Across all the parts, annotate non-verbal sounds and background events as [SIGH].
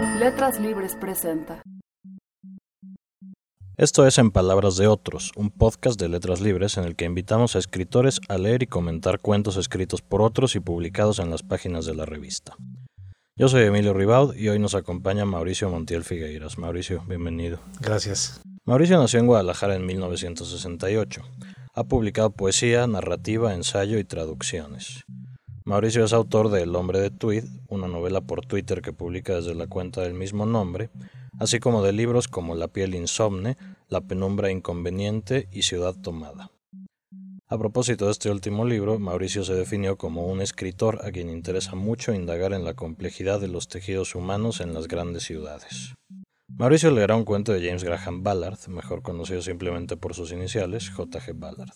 Letras Libres presenta. Esto es En Palabras de Otros, un podcast de letras libres en el que invitamos a escritores a leer y comentar cuentos escritos por otros y publicados en las páginas de la revista. Yo soy Emilio Ribaud y hoy nos acompaña Mauricio Montiel Figueiras. Mauricio, bienvenido. Gracias. Mauricio nació en Guadalajara en 1968. Ha publicado poesía, narrativa, ensayo y traducciones. Mauricio es autor de El hombre de Tweed, una novela por Twitter que publica desde la cuenta del mismo nombre, así como de libros como La piel insomne, La penumbra inconveniente y Ciudad tomada. A propósito de este último libro, Mauricio se definió como un escritor a quien interesa mucho indagar en la complejidad de los tejidos humanos en las grandes ciudades. Mauricio leerá un cuento de James Graham Ballard, mejor conocido simplemente por sus iniciales, J.G. Ballard.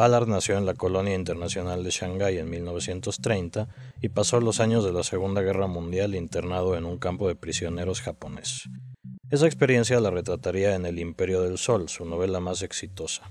Ballard nació en la Colonia Internacional de Shanghái en 1930 y pasó los años de la Segunda Guerra Mundial internado en un campo de prisioneros japonés. Esa experiencia la retrataría en El Imperio del Sol, su novela más exitosa.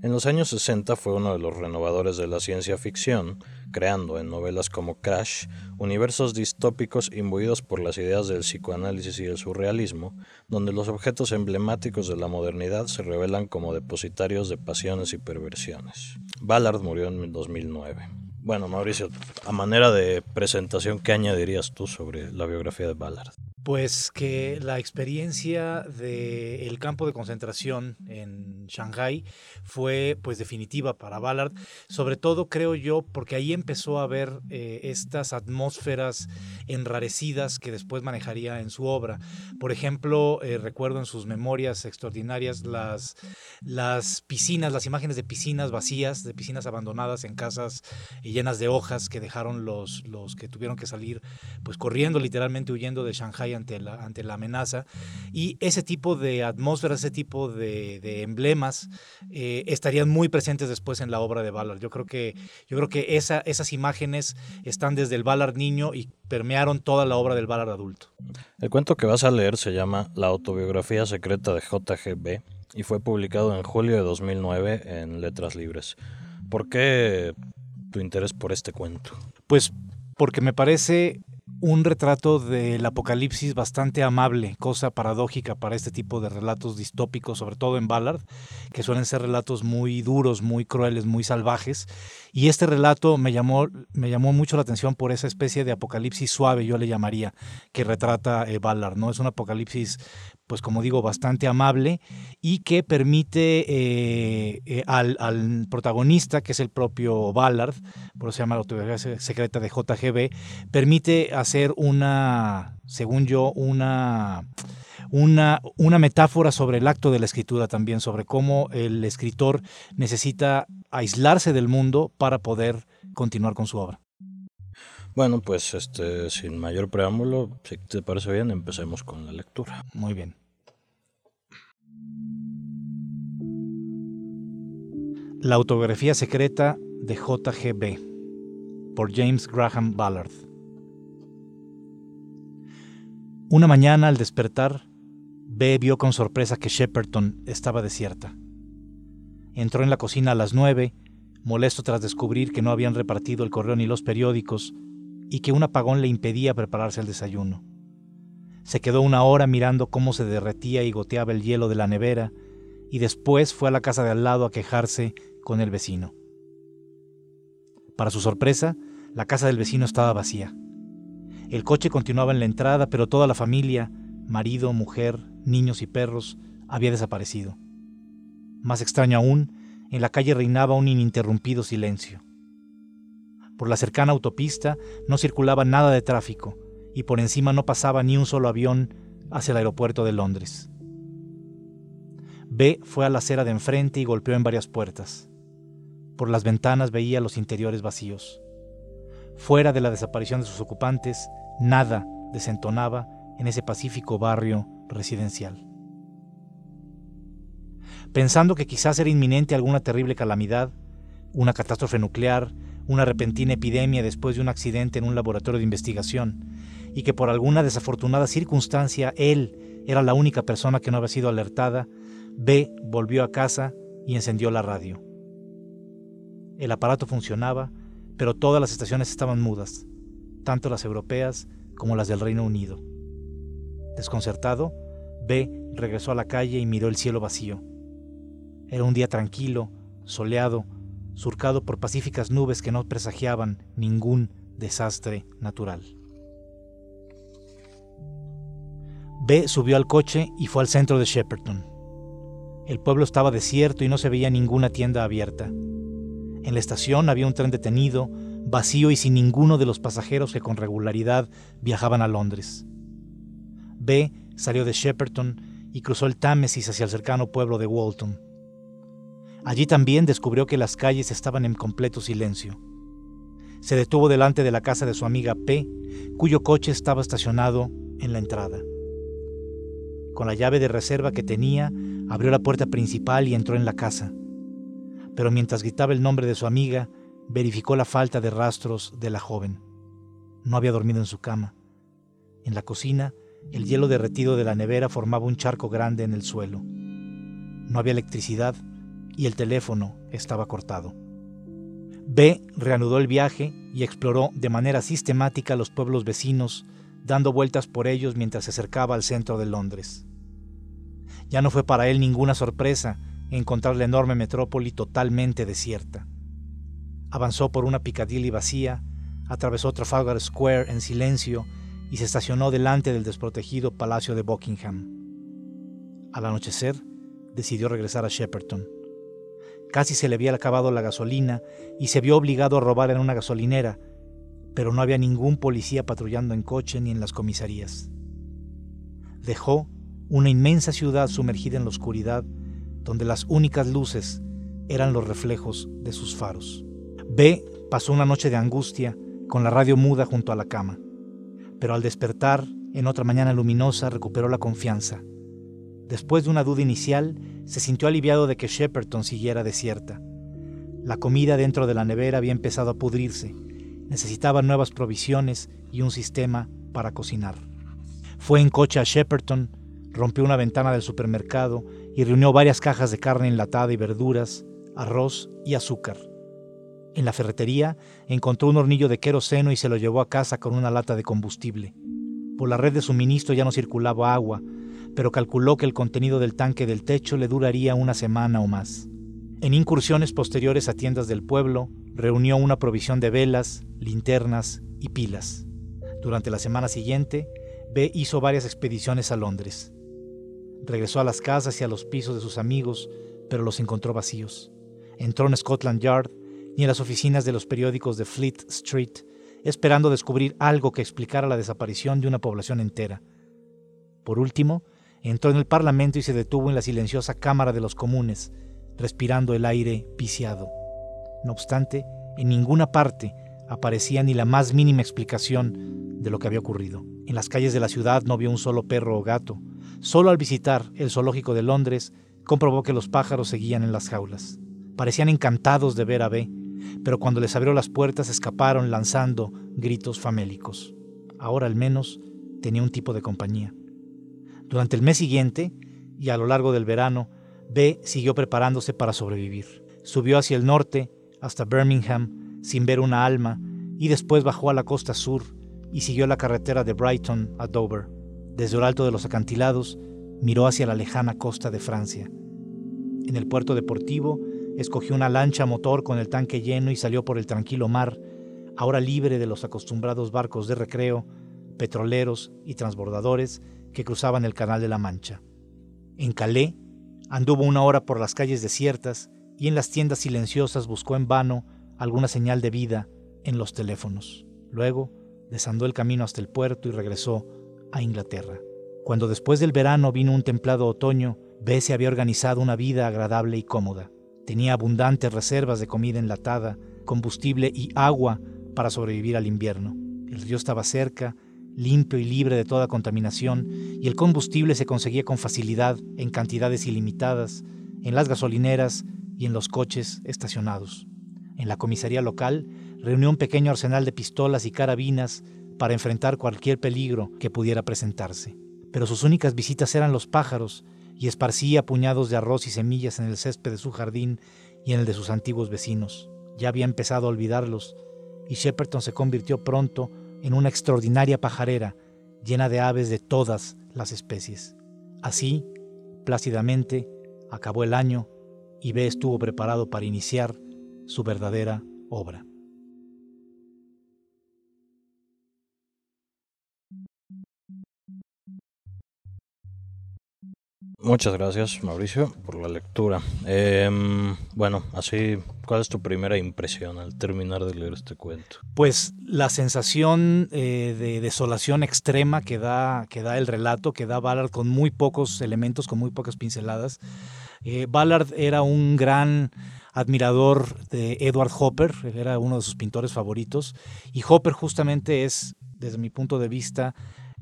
En los años 60 fue uno de los renovadores de la ciencia ficción, creando en novelas como Crash universos distópicos imbuidos por las ideas del psicoanálisis y el surrealismo, donde los objetos emblemáticos de la modernidad se revelan como depositarios de pasiones y perversiones. Ballard murió en 2009. Bueno, Mauricio, a manera de presentación, ¿qué añadirías tú sobre la biografía de Ballard? Pues que la experiencia del campo de concentración en Shanghái fue pues definitiva para Ballard, sobre todo creo yo porque ahí empezó a ver eh, estas atmósferas enrarecidas que después manejaría en su obra. Por ejemplo, eh, recuerdo en sus memorias extraordinarias las, las piscinas, las imágenes de piscinas vacías, de piscinas abandonadas en casas llenas de hojas que dejaron los, los que tuvieron que salir pues corriendo literalmente huyendo de Shanghái ante la, ante la amenaza. Y ese tipo de atmósfera, ese tipo de, emblemas eh, estarían muy presentes después en la obra de Ballard. Yo creo que, yo creo que esa, esas imágenes están desde el Ballard niño y permearon toda la obra del Ballard adulto. El cuento que vas a leer se llama La autobiografía secreta de JGB y fue publicado en julio de 2009 en Letras Libres. ¿Por qué tu interés por este cuento? Pues porque me parece un retrato del apocalipsis bastante amable, cosa paradójica para este tipo de relatos distópicos, sobre todo en Ballard, que suelen ser relatos muy duros, muy crueles, muy salvajes. Y este relato me llamó, me llamó mucho la atención por esa especie de apocalipsis suave, yo le llamaría, que retrata eh, Ballard. ¿no? Es un apocalipsis pues como digo, bastante amable y que permite eh, eh, al, protagonista, que es el propio Ballard, por eso se llama la autobiografía secreta de JGB, permite hacer una, según yo, una, una, una metáfora sobre el acto de la escritura también, sobre cómo el escritor necesita aislarse del mundo para poder continuar con su obra. Bueno, pues este, sin mayor preámbulo, si te parece bien, empecemos con la lectura. Muy bien. La autografía secreta de JGB por James Graham Ballard. Una mañana al despertar, B vio con sorpresa que Shepperton estaba desierta. Entró en la cocina a las nueve, molesto tras descubrir que no habían repartido el correo ni los periódicos y que un apagón le impedía prepararse el desayuno. Se quedó una hora mirando cómo se derretía y goteaba el hielo de la nevera y después fue a la casa de al lado a quejarse con el vecino. Para su sorpresa, la casa del vecino estaba vacía. El coche continuaba en la entrada, pero toda la familia, marido, mujer, niños y perros, había desaparecido. Más extraño aún, en la calle reinaba un ininterrumpido silencio. Por la cercana autopista no circulaba nada de tráfico y por encima no pasaba ni un solo avión hacia el aeropuerto de Londres. B fue a la acera de enfrente y golpeó en varias puertas. Por las ventanas veía los interiores vacíos. Fuera de la desaparición de sus ocupantes, nada desentonaba en ese pacífico barrio residencial. Pensando que quizás era inminente alguna terrible calamidad, una catástrofe nuclear, una repentina epidemia después de un accidente en un laboratorio de investigación, y que por alguna desafortunada circunstancia él era la única persona que no había sido alertada, B volvió a casa y encendió la radio. El aparato funcionaba, pero todas las estaciones estaban mudas, tanto las europeas como las del Reino Unido. Desconcertado, B regresó a la calle y miró el cielo vacío. Era un día tranquilo, soleado, surcado por pacíficas nubes que no presagiaban ningún desastre natural. B subió al coche y fue al centro de Shepperton. El pueblo estaba desierto y no se veía ninguna tienda abierta. En la estación había un tren detenido, vacío y sin ninguno de los pasajeros que con regularidad viajaban a Londres. B salió de Shepperton y cruzó el Támesis hacia el cercano pueblo de Walton. Allí también descubrió que las calles estaban en completo silencio. Se detuvo delante de la casa de su amiga P, cuyo coche estaba estacionado en la entrada. Con la llave de reserva que tenía, abrió la puerta principal y entró en la casa. Pero mientras gritaba el nombre de su amiga, verificó la falta de rastros de la joven. No había dormido en su cama. En la cocina, el hielo derretido de la nevera formaba un charco grande en el suelo. No había electricidad y el teléfono estaba cortado. B reanudó el viaje y exploró de manera sistemática los pueblos vecinos, dando vueltas por ellos mientras se acercaba al centro de Londres. Ya no fue para él ninguna sorpresa encontrar la enorme metrópoli totalmente desierta. Avanzó por una Piccadilly vacía, atravesó Trafalgar Square en silencio y se estacionó delante del desprotegido Palacio de Buckingham. Al anochecer, decidió regresar a Shepperton. Casi se le había acabado la gasolina y se vio obligado a robar en una gasolinera, pero no había ningún policía patrullando en coche ni en las comisarías. Dejó una inmensa ciudad sumergida en la oscuridad, donde las únicas luces eran los reflejos de sus faros. B pasó una noche de angustia con la radio muda junto a la cama, pero al despertar en otra mañana luminosa recuperó la confianza. Después de una duda inicial, se sintió aliviado de que Shepperton siguiera desierta. La comida dentro de la nevera había empezado a pudrirse. Necesitaba nuevas provisiones y un sistema para cocinar. Fue en coche a Shepperton, rompió una ventana del supermercado y reunió varias cajas de carne enlatada y verduras, arroz y azúcar. En la ferretería encontró un hornillo de queroseno y se lo llevó a casa con una lata de combustible. Por la red de suministro ya no circulaba agua, pero calculó que el contenido del tanque del techo le duraría una semana o más. En incursiones posteriores a tiendas del pueblo, reunió una provisión de velas, linternas y pilas. Durante la semana siguiente, B hizo varias expediciones a Londres. Regresó a las casas y a los pisos de sus amigos, pero los encontró vacíos. Entró en Scotland Yard y en las oficinas de los periódicos de Fleet Street, esperando descubrir algo que explicara la desaparición de una población entera. Por último, entró en el Parlamento y se detuvo en la silenciosa Cámara de los Comunes, respirando el aire viciado. No obstante, en ninguna parte aparecía ni la más mínima explicación de lo que había ocurrido. En las calles de la ciudad no vio un solo perro o gato. Solo al visitar el zoológico de Londres comprobó que los pájaros seguían en las jaulas. Parecían encantados de ver a B, pero cuando les abrió las puertas escaparon lanzando gritos famélicos. Ahora al menos tenía un tipo de compañía. Durante el mes siguiente y a lo largo del verano, B siguió preparándose para sobrevivir. Subió hacia el norte hasta Birmingham sin ver una alma y después bajó a la costa sur y siguió la carretera de Brighton a Dover. Desde el alto de los acantilados miró hacia la lejana costa de Francia. En el puerto deportivo escogió una lancha motor con el tanque lleno y salió por el tranquilo mar, ahora libre de los acostumbrados barcos de recreo, petroleros y transbordadores que cruzaban el Canal de la Mancha. En Calais anduvo una hora por las calles desiertas y en las tiendas silenciosas buscó en vano alguna señal de vida en los teléfonos. Luego desandó el camino hasta el puerto y regresó a Inglaterra. Cuando después del verano vino un templado otoño, B se había organizado una vida agradable y cómoda. Tenía abundantes reservas de comida enlatada, combustible y agua para sobrevivir al invierno. El río estaba cerca limpio y libre de toda contaminación, y el combustible se conseguía con facilidad en cantidades ilimitadas en las gasolineras y en los coches estacionados. En la comisaría local reunió un pequeño arsenal de pistolas y carabinas para enfrentar cualquier peligro que pudiera presentarse. Pero sus únicas visitas eran los pájaros, y esparcía puñados de arroz y semillas en el césped de su jardín y en el de sus antiguos vecinos. Ya había empezado a olvidarlos, y Shepperton se convirtió pronto en una extraordinaria pajarera llena de aves de todas las especies. Así, plácidamente, acabó el año y B estuvo preparado para iniciar su verdadera obra. Muchas gracias, Mauricio, por la lectura. Em, bueno, así, ¿cuál es tu primera impresión al terminar de leer este cuento? Pues la sensación eh, de desolación extrema que da, que da el relato, que da Ballard con muy pocos elementos, con muy pocas pinceladas. Eh, Ballard era un gran admirador de Edward Hopper, era uno de sus pintores favoritos, y Hopper justamente es, desde mi punto de vista,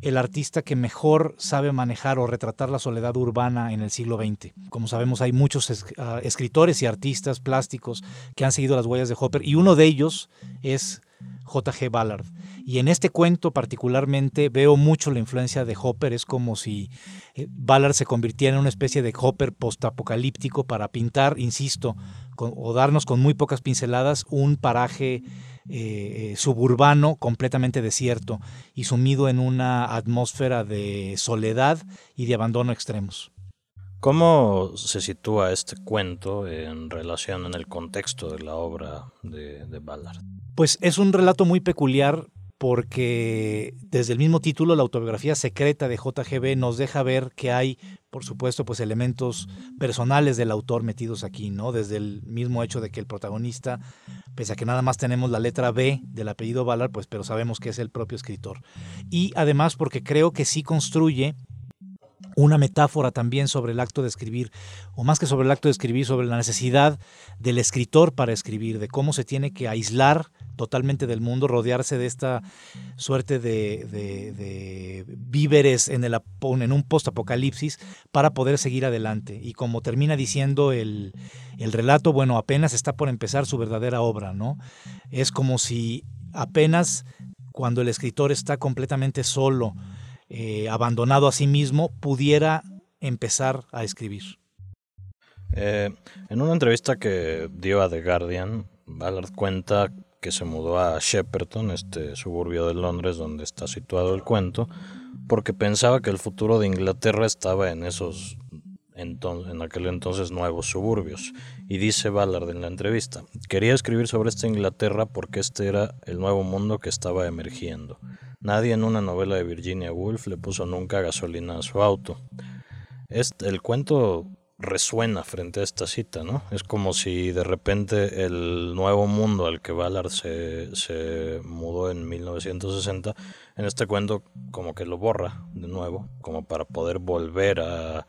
el artista que mejor sabe manejar o retratar la soledad urbana en el siglo XX. Como sabemos, hay muchos ah, escritores y artistas plásticos que han seguido las huellas de Hopper y uno de ellos es J.G. Ballard. Y en este cuento particularmente veo mucho la influencia de Hopper. Es como si eh, Ballard se convirtiera en una especie de Hopper postapocalíptico para pintar, insisto, o darnos con muy pocas pinceladas un paraje eh, suburbano completamente desierto y sumido en una atmósfera de soledad y de abandono extremos. ¿Cómo se sitúa este cuento en relación en el contexto de la obra de, de Ballard? Pues es un relato muy peculiar porque desde el mismo título, la autobiografía secreta de JGB nos deja ver que hay, por supuesto, pues elementos personales del autor metidos aquí, ¿no? Desde el mismo hecho de que el protagonista, pese a que nada más tenemos la letra B del apellido Ballard, pues pero sabemos que es el propio escritor. Y además porque creo que sí construye una metáfora también sobre el acto de escribir, o más que sobre el acto de escribir, sobre la necesidad del escritor para escribir, de cómo se tiene que aislar totalmente del mundo, rodearse de esta suerte de, víveres en, el, en un post-apocalipsis para poder seguir adelante. Y como termina diciendo el, el relato, bueno, apenas está por empezar su verdadera obra, ¿no? Es como si apenas cuando el escritor está completamente solo, eh, abandonado a sí mismo, pudiera empezar a escribir. Eh, en una entrevista que dio a The Guardian, Ballard cuenta que se mudó a Shepperton, este suburbio de Londres donde está situado el cuento, porque pensaba que el futuro de Inglaterra estaba en esos en aquel entonces nuevos suburbios. Y dice Ballard en la entrevista, quería escribir sobre esta Inglaterra porque este era el nuevo mundo que estaba emergiendo. Nadie en una novela de Virginia Woolf le puso nunca gasolina a su auto. Este, el cuento resuena frente a esta cita, ¿no? Es como si de repente el nuevo mundo al que Ballard se, se mudó en 1960, en este cuento como que lo borra de nuevo, como para poder volver a,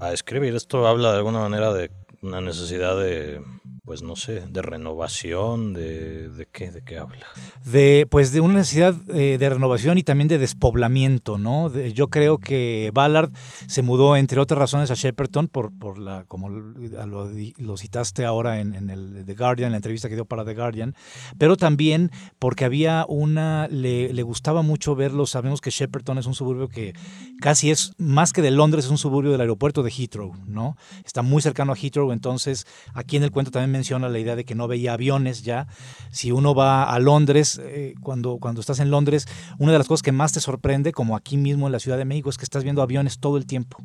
a escribir. Esto habla de alguna manera de una necesidad de pues no sé, de renovación, de, de qué, de qué habla. De, pues de una necesidad eh, de renovación y también de despoblamiento, ¿no? yo creo que Ballard se mudó, entre otras razones, a Shepperton por, por la, como lo, citaste ahora en, el The Guardian, la entrevista que dio para The Guardian, pero también porque había una, le, le gustaba mucho verlo, sabemos que Shepperton es un suburbio que casi es, más que de Londres, es un suburbio del aeropuerto de Heathrow, ¿no? Está muy cercano a Heathrow, entonces aquí en el cuento también menciona la idea de que no veía aviones ya. Si uno va a Londres, eh, cuando, cuando estás en Londres, una de las cosas que más te sorprende, como aquí mismo en la Ciudad de México, es que estás viendo aviones todo el tiempo,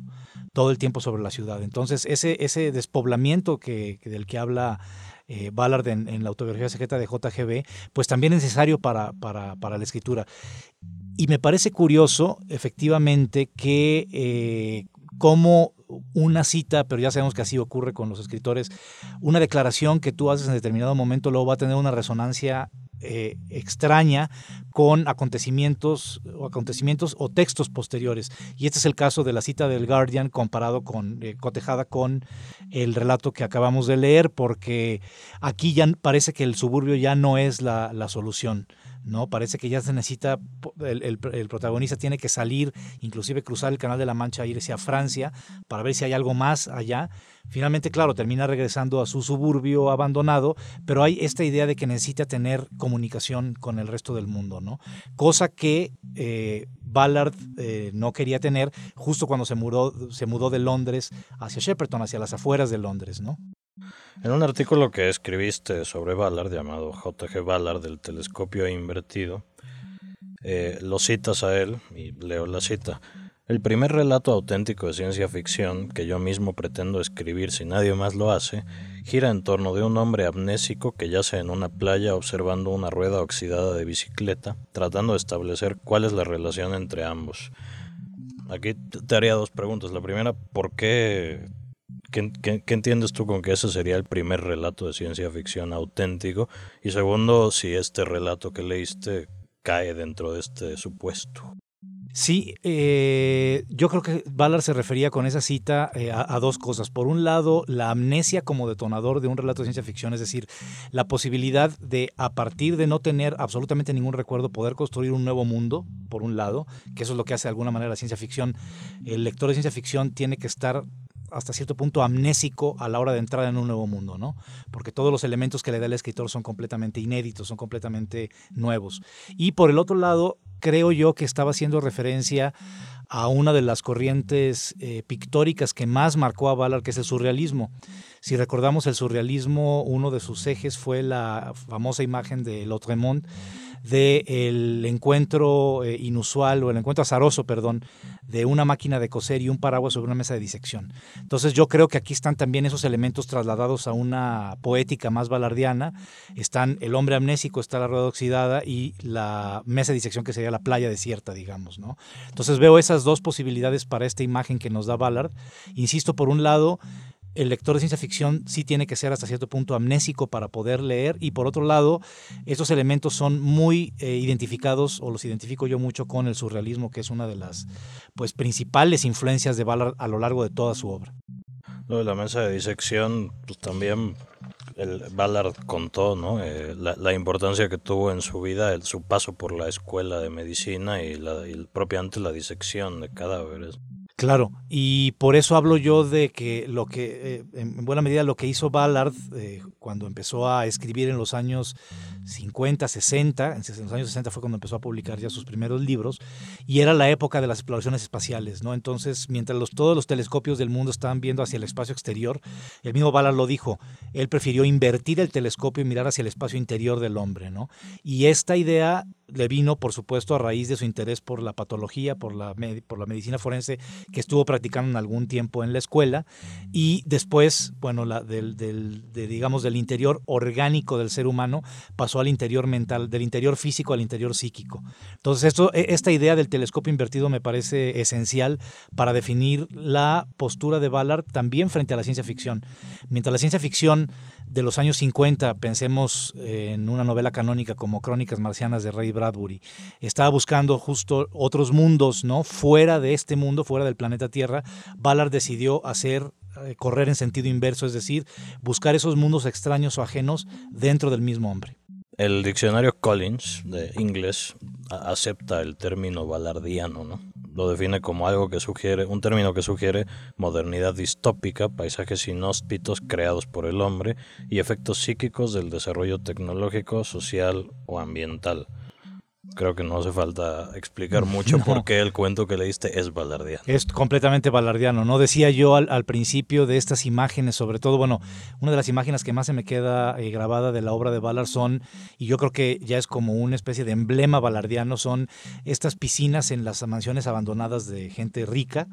todo el tiempo sobre la ciudad. Entonces, ese, ese despoblamiento que, del que habla eh, Ballard en, la autobiografía secreta de JGB, pues también es necesario para, para, para la escritura. Y me parece curioso, efectivamente, que eh, como una cita, pero ya sabemos que así ocurre con los escritores, una declaración que tú haces en determinado momento luego va a tener una resonancia eh, extraña con acontecimientos o acontecimientos o textos posteriores. Y este es el caso de la cita del Guardian comparado con, eh, cotejada con el relato que acabamos de leer, porque aquí ya parece que el suburbio ya no es la, la solución. ¿No? Parece que ya se necesita, el, protagonista tiene que salir, inclusive cruzar el Canal de la Mancha e irse a Francia para ver si hay algo más allá. Finalmente, claro, termina regresando a su suburbio abandonado, pero hay esta idea de que necesita tener comunicación con el resto del mundo, ¿no? Cosa que eh, Ballard eh, no quería tener justo cuando se mudó, se mudó de Londres hacia Shepperton, hacia las afueras de Londres, ¿no? En un artículo que escribiste sobre Ballard llamado JG Ballard del telescopio invertido, eh, lo citas a él y leo la cita. El primer relato auténtico de ciencia ficción que yo mismo pretendo escribir si nadie más lo hace, gira en torno de un hombre amnésico que yace en una playa observando una rueda oxidada de bicicleta, tratando de establecer cuál es la relación entre ambos. Aquí te haría dos preguntas. La primera, ¿por qué ¿Qué, entiendes tú con que ese sería el primer relato de ciencia ficción auténtico? Y segundo, si este relato que leíste cae dentro de este supuesto. Sí, eh, yo creo que Ballard se refería con esa cita eh, a, dos cosas. Por un lado, la amnesia como detonador de un relato de ciencia ficción, es decir, la posibilidad de, a partir de no tener absolutamente ningún recuerdo, poder construir un nuevo mundo, por un lado, que eso es lo que hace de alguna manera la ciencia ficción. El lector de ciencia ficción tiene que estar hasta cierto punto amnésico a la hora de entrar en un nuevo mundo, ¿no? Porque todos los elementos que le da el escritor son completamente inéditos, son completamente nuevos. Y por el otro lado, creo yo que estaba haciendo referencia a una de las corrientes eh, pictóricas que más marcó a Ballard, que es el surrealismo. Si recordamos el surrealismo, uno de sus ejes fue la famosa imagen de Lautremont del encuentro eh, inusual o el encuentro azaroso, perdón, de una máquina de coser y un paraguas sobre una mesa de disección. Entonces yo creo que aquí están también esos elementos trasladados a una poética más balardiana. Están el hombre amnésico, está la rueda oxidada y la mesa de disección que sería la playa desierta, digamos, ¿no? Entonces veo esas dos posibilidades para esta imagen que nos da Ballard. Insisto, por un lado, el lector de ciencia ficción sí tiene que ser hasta cierto punto amnésico para poder leer y por otro lado, estos elementos son muy eh, identificados o los identifico yo mucho con el surrealismo, que es una de las pues principales influencias de Ballard a lo largo de toda su obra. Lo de la mesa de disección, pues también Ballard contó ¿no? Eh, la, importancia que tuvo en su vida el, su paso por la escuela de medicina y, la, y propiamente la disección de cadáveres. Claro, y por eso hablo yo de que lo que, eh, en buena medida, lo que hizo Ballard eh, cuando empezó a escribir en los años 50, 60, en los años 60 fue cuando empezó a publicar ya sus primeros libros, y era la época de las exploraciones espaciales, ¿no? Entonces, mientras los, todos los telescopios del mundo estaban viendo hacia el espacio exterior, el mismo Ballard lo dijo, él prefirió invertir el telescopio y mirar hacia el espacio interior del hombre, ¿no? Y esta idea le vino, por supuesto, a raíz de su interés por la patología, por la, por la medicina forense que estuvo practicando en algún tiempo en la escuela y después, bueno, la, del, del de, digamos, del interior orgánico del ser humano pasó al interior mental, del interior físico al interior psíquico. Entonces, esto, e, esta idea del telescopio invertido me parece esencial para definir la postura de Ballard también frente a la ciencia ficción. Mientras la ciencia ficción de los años 50, pensemos en una novela canónica como Crónicas Marcianas de Ray Bradbury, estaba buscando justo otros mundos, ¿no? Fuera de este mundo, fuera del planeta Tierra, Ballard decidió hacer eh, correr en sentido inverso, es decir, buscar esos mundos extraños o ajenos dentro del mismo hombre. El diccionario Collins de inglés acepta el término balardiano, ¿no? Lo define como algo que sugiere, un término que sugiere modernidad distópica, paisajes inhóspitos creados por el hombre y efectos psíquicos del desarrollo tecnológico, social o ambiental creo que no hace falta explicar mucho [LAUGHS] por qué el cuento que leíste es balardiano. Es completamente balardiano, ¿no? Decía yo al, principio de estas imágenes, sobre todo, bueno, una de las imágenes que más se me queda eh, grabada de la obra de Ballard son, y yo creo que ya es como una especie de emblema balardiano, son estas piscinas en las mansiones abandonadas de gente rica,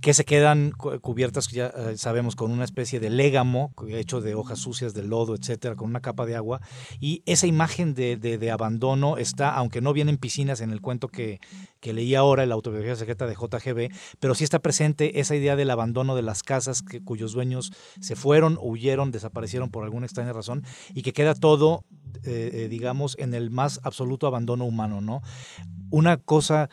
que se quedan cubiertas, ya eh, sabemos, con una especie de légamo hecho de hojas sucias, de lodo, etcétera, con una capa de agua, y esa imagen de, de, de abandono está, aunque no vienen piscinas en el cuento que, que leí ahora, la autobiografía secreta de JGB, pero sí está presente esa idea del abandono de las casas que, cuyos dueños se fueron, huyeron, desaparecieron por alguna extraña razón y que queda todo, eh, eh, digamos, en el más absoluto abandono humano, ¿no? Una cosa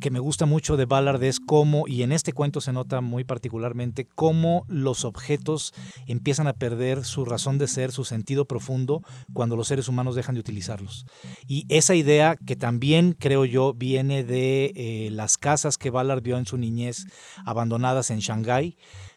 que me gusta mucho de Ballard es cómo, y en este cuento se nota muy particularmente, cómo los objetos empiezan a perder su razón de ser, su sentido profundo, cuando los seres humanos dejan de utilizarlos. Y esa idea que también creo yo viene de eh, las casas que Ballard vio en su niñez abandonadas en Shanghái,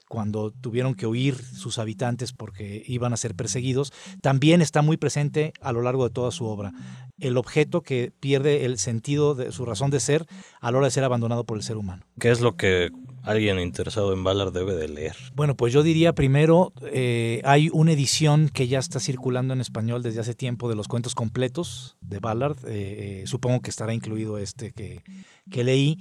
cuando tuvieron que huir sus habitantes porque iban a ser perseguidos, también está muy presente a lo largo de toda su obra. El objeto que pierde el sentido de su razón de ser a la hora de ser abandonado por el ser humano. ¿Qué es lo que alguien interesado en Ballard debe de leer? Bueno, pues yo diría primero, eh, hay una edición que ya está circulando en español desde hace tiempo de los cuentos completos de Ballard. Eh, eh, supongo que estará incluido este que, que leí.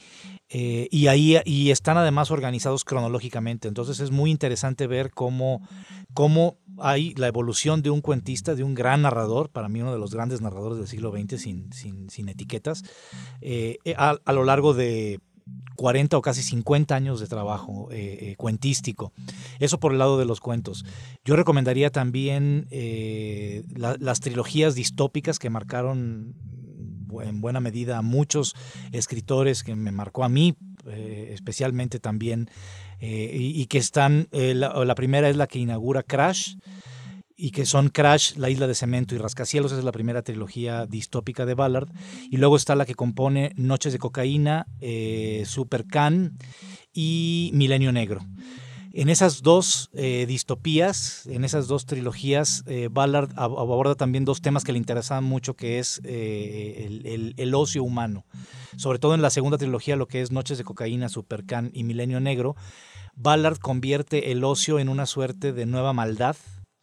y ahí y están además organizados cronológicamente. Entonces es muy interesante ver cómo, cómo hay la evolución de un cuentista, de un gran narrador, para mí uno de los grandes narradores del siglo XX sin, sin, sin etiquetas, a lo largo de 40 o casi 50 años de trabajo eh, eh, cuentístico. Eso por el lado de los cuentos. Yo recomendaría también eh, las trilogías distópicas que marcaron en buena medida a muchos escritores, que me marcó a mí especialmente también, y, que están, la primera es la que inaugura Crash, y que son Crash, La Isla de Cemento y Rascacielos, es la primera trilogía distópica de Ballard. Y luego está la que compone Noches de Cocaína, eh, Super Can y Milenio Negro. En esas dos eh, distopías, en esas dos trilogías, eh, Ballard aborda también dos temas que le interesaban mucho, que es el, el, ocio humano. Sobre todo en la segunda trilogía, lo que es Noches de Cocaína, Super Can y Milenio Negro, Ballard convierte el ocio en una suerte de nueva maldad,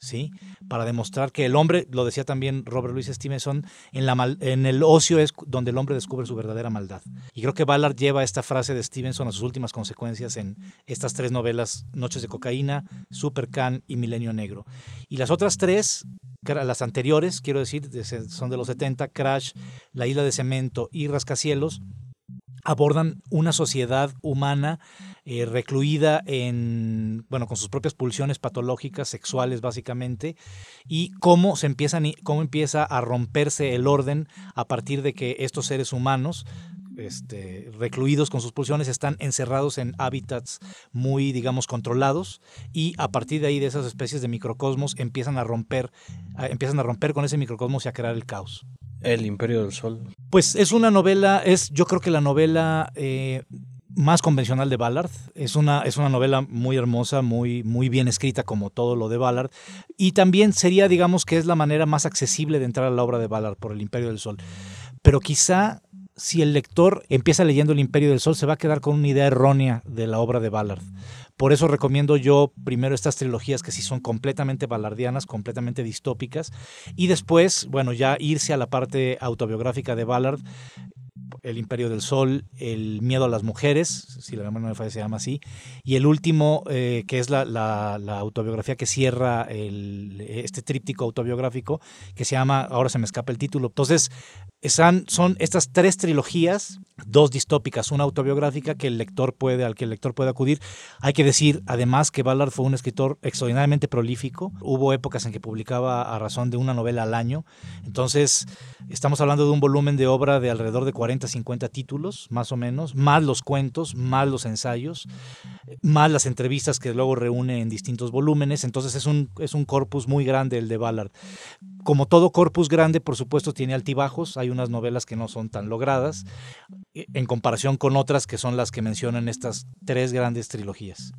¿sí? Para demostrar que el hombre, lo decía también Robert Louis Stevenson, en, el ocio es donde el hombre descubre su verdadera maldad. Y creo que Ballard lleva esta frase de Stevenson a sus últimas consecuencias en estas tres novelas, Noches de Cocaína, Super Can y Milenio Negro. Y las otras tres, las anteriores, quiero decir, son de los 70, Crash, La Isla de Cemento y Rascacielos, abordan una sociedad humana eh, recluida en, bueno, con sus propias pulsiones patológicas, sexuales básicamente, y cómo se empiezan, cómo empieza a romperse el orden a partir de que estos seres humanos este, recluidos con sus pulsiones, están encerrados en hábitats muy, digamos, controlados y a partir de ahí de esas especies de microcosmos empiezan a romper, empiezan a romper con ese microcosmos y a crear el caos. El Imperio del Sol. Pues es una novela, es yo creo que la novela eh, más convencional de Ballard. Es una, es una novela muy hermosa, muy, muy bien escrita como todo lo de Ballard. Y también sería, digamos, que es la manera más accesible de entrar a la obra de Ballard por el Imperio del Sol. Pero quizá si el lector empieza leyendo El Imperio del Sol, se va a quedar con una idea errónea de la obra de Ballard. Por eso recomiendo yo primero estas trilogías que sí son completamente ballardianas, completamente distópicas, y después, bueno, ya irse a la parte autobiográfica de Ballard, el Imperio del Sol, El Miedo a las Mujeres, si la memoria no me se llama así, y el último, eh, que es la, autobiografía que cierra este tríptico autobiográfico, que se llama, ahora se me escapa el título. Entonces, son estas tres trilogías, dos distópicas, una autobiográfica que el lector puede, al que el lector puede acudir. Hay que decir, además, que Ballard fue un escritor extraordinariamente prolífico. Hubo épocas en que publicaba a razón de una novela al año. Entonces, estamos hablando de un volumen de obra de alrededor de 40, 50 títulos, más o menos, más los cuentos, más los ensayos, más las entrevistas que luego reúne en distintos volúmenes. Entonces, es un, es un corpus muy grande el de Ballard. Como todo corpus grande, por supuesto, tiene altibajos. Hay unas novelas que no son tan logradas eh, en comparación con otras que son las que mencionan estas tres grandes trilogías.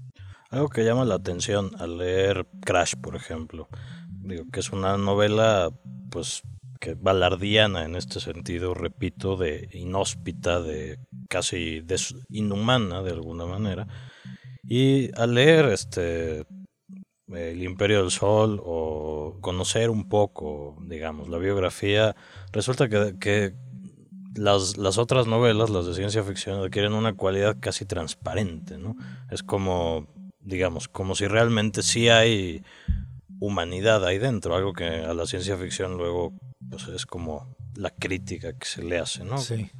Algo que llama la atención al leer Crash, por ejemplo, digo que es una novela, pues, que balardiana en este sentido, repito, de inhóspita, de casi inhumana de alguna manera. Y al leer este el Imperio del Sol o conocer un poco, digamos, la biografía, resulta que, las, las, otras novelas, las de ciencia ficción, adquieren una cualidad casi transparente, ¿no? Es como, digamos, como si realmente sí hay humanidad ahí dentro, algo que a la ciencia ficción luego pues es como la crítica que se le hace, ¿no? Sí.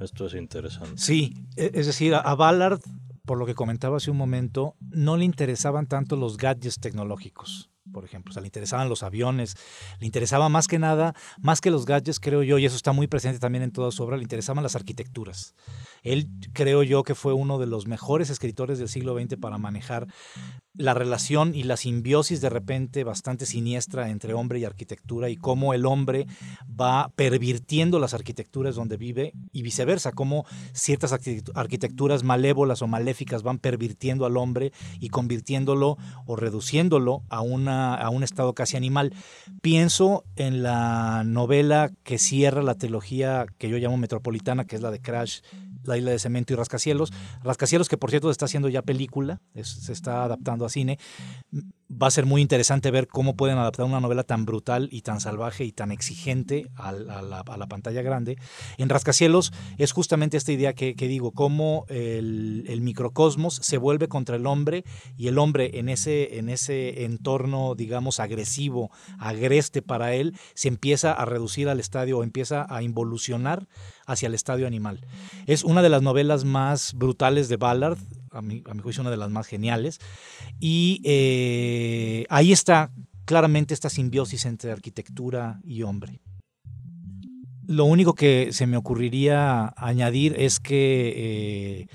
Esto es interesante. Sí, e, es decir, a Ballard por lo que comentaba hace un momento, no le interesaban tanto los gadgets tecnológicos por ejemplo. O sea, le interesaban los aviones, le interesaba más que nada, más que los gadgets, creo yo, y eso está muy presente también en toda su obra, le interesaban las arquitecturas. Él creo yo que fue uno de los mejores escritores del siglo XX para manejar la relación y la simbiosis de repente bastante siniestra entre hombre y arquitectura y cómo el hombre va pervirtiendo las arquitecturas donde vive y viceversa, cómo ciertas arquitecturas malévolas o maléficas van pervirtiendo al hombre y convirtiéndolo o reduciéndolo a, una, a un estado casi animal. Pienso en la novela que cierra la trilogía que yo llamo metropolitana, que es la de Crash La isla de cemento y Rascacielos. Rascacielos que por cierto está haciendo ya película, se está adaptando a cine. Va a ser muy interesante ver cómo pueden adaptar una novela tan brutal y tan salvaje y tan exigente a la, pantalla grande. En Rascacielos es justamente esta idea que, digo, cómo el, microcosmos se vuelve contra el hombre y el hombre en ese, en ese entorno, digamos, agresivo, agreste para él, se empieza a reducir al estadio o empieza a involucionar hacia el estadio animal. Es una de las novelas más brutales de Ballard, a mi, a mi juicio una de las más geniales, y eh, ahí está claramente esta simbiosis entre arquitectura y hombre. Lo único que se me ocurriría añadir es que eh,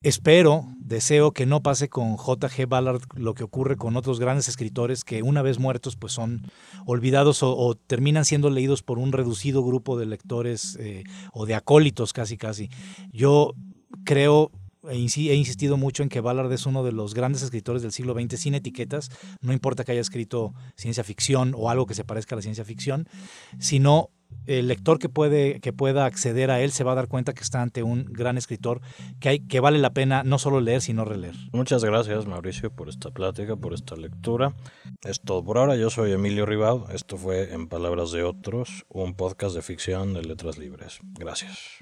Espero, deseo que no pase con J.G. Ballard lo que ocurre con otros grandes escritores que una vez muertos pues son olvidados o, terminan siendo leídos por un reducido grupo de lectores eh, o de acólitos casi casi. Yo creo he insistido mucho en que Ballard es uno de los grandes escritores del siglo XX sin etiquetas, no importa que haya escrito ciencia ficción o algo que se parezca a la ciencia ficción, sino el lector que, puede, que pueda acceder a él se va a dar cuenta que está ante un gran escritor que, hay, que vale la pena no solo leer, sino releer. Muchas gracias, Mauricio, por esta plática, por esta lectura. Es todo por ahora. Yo soy Emilio Ribao. Esto fue En Palabras de Otros, un podcast de ficción de letras libres. Gracias.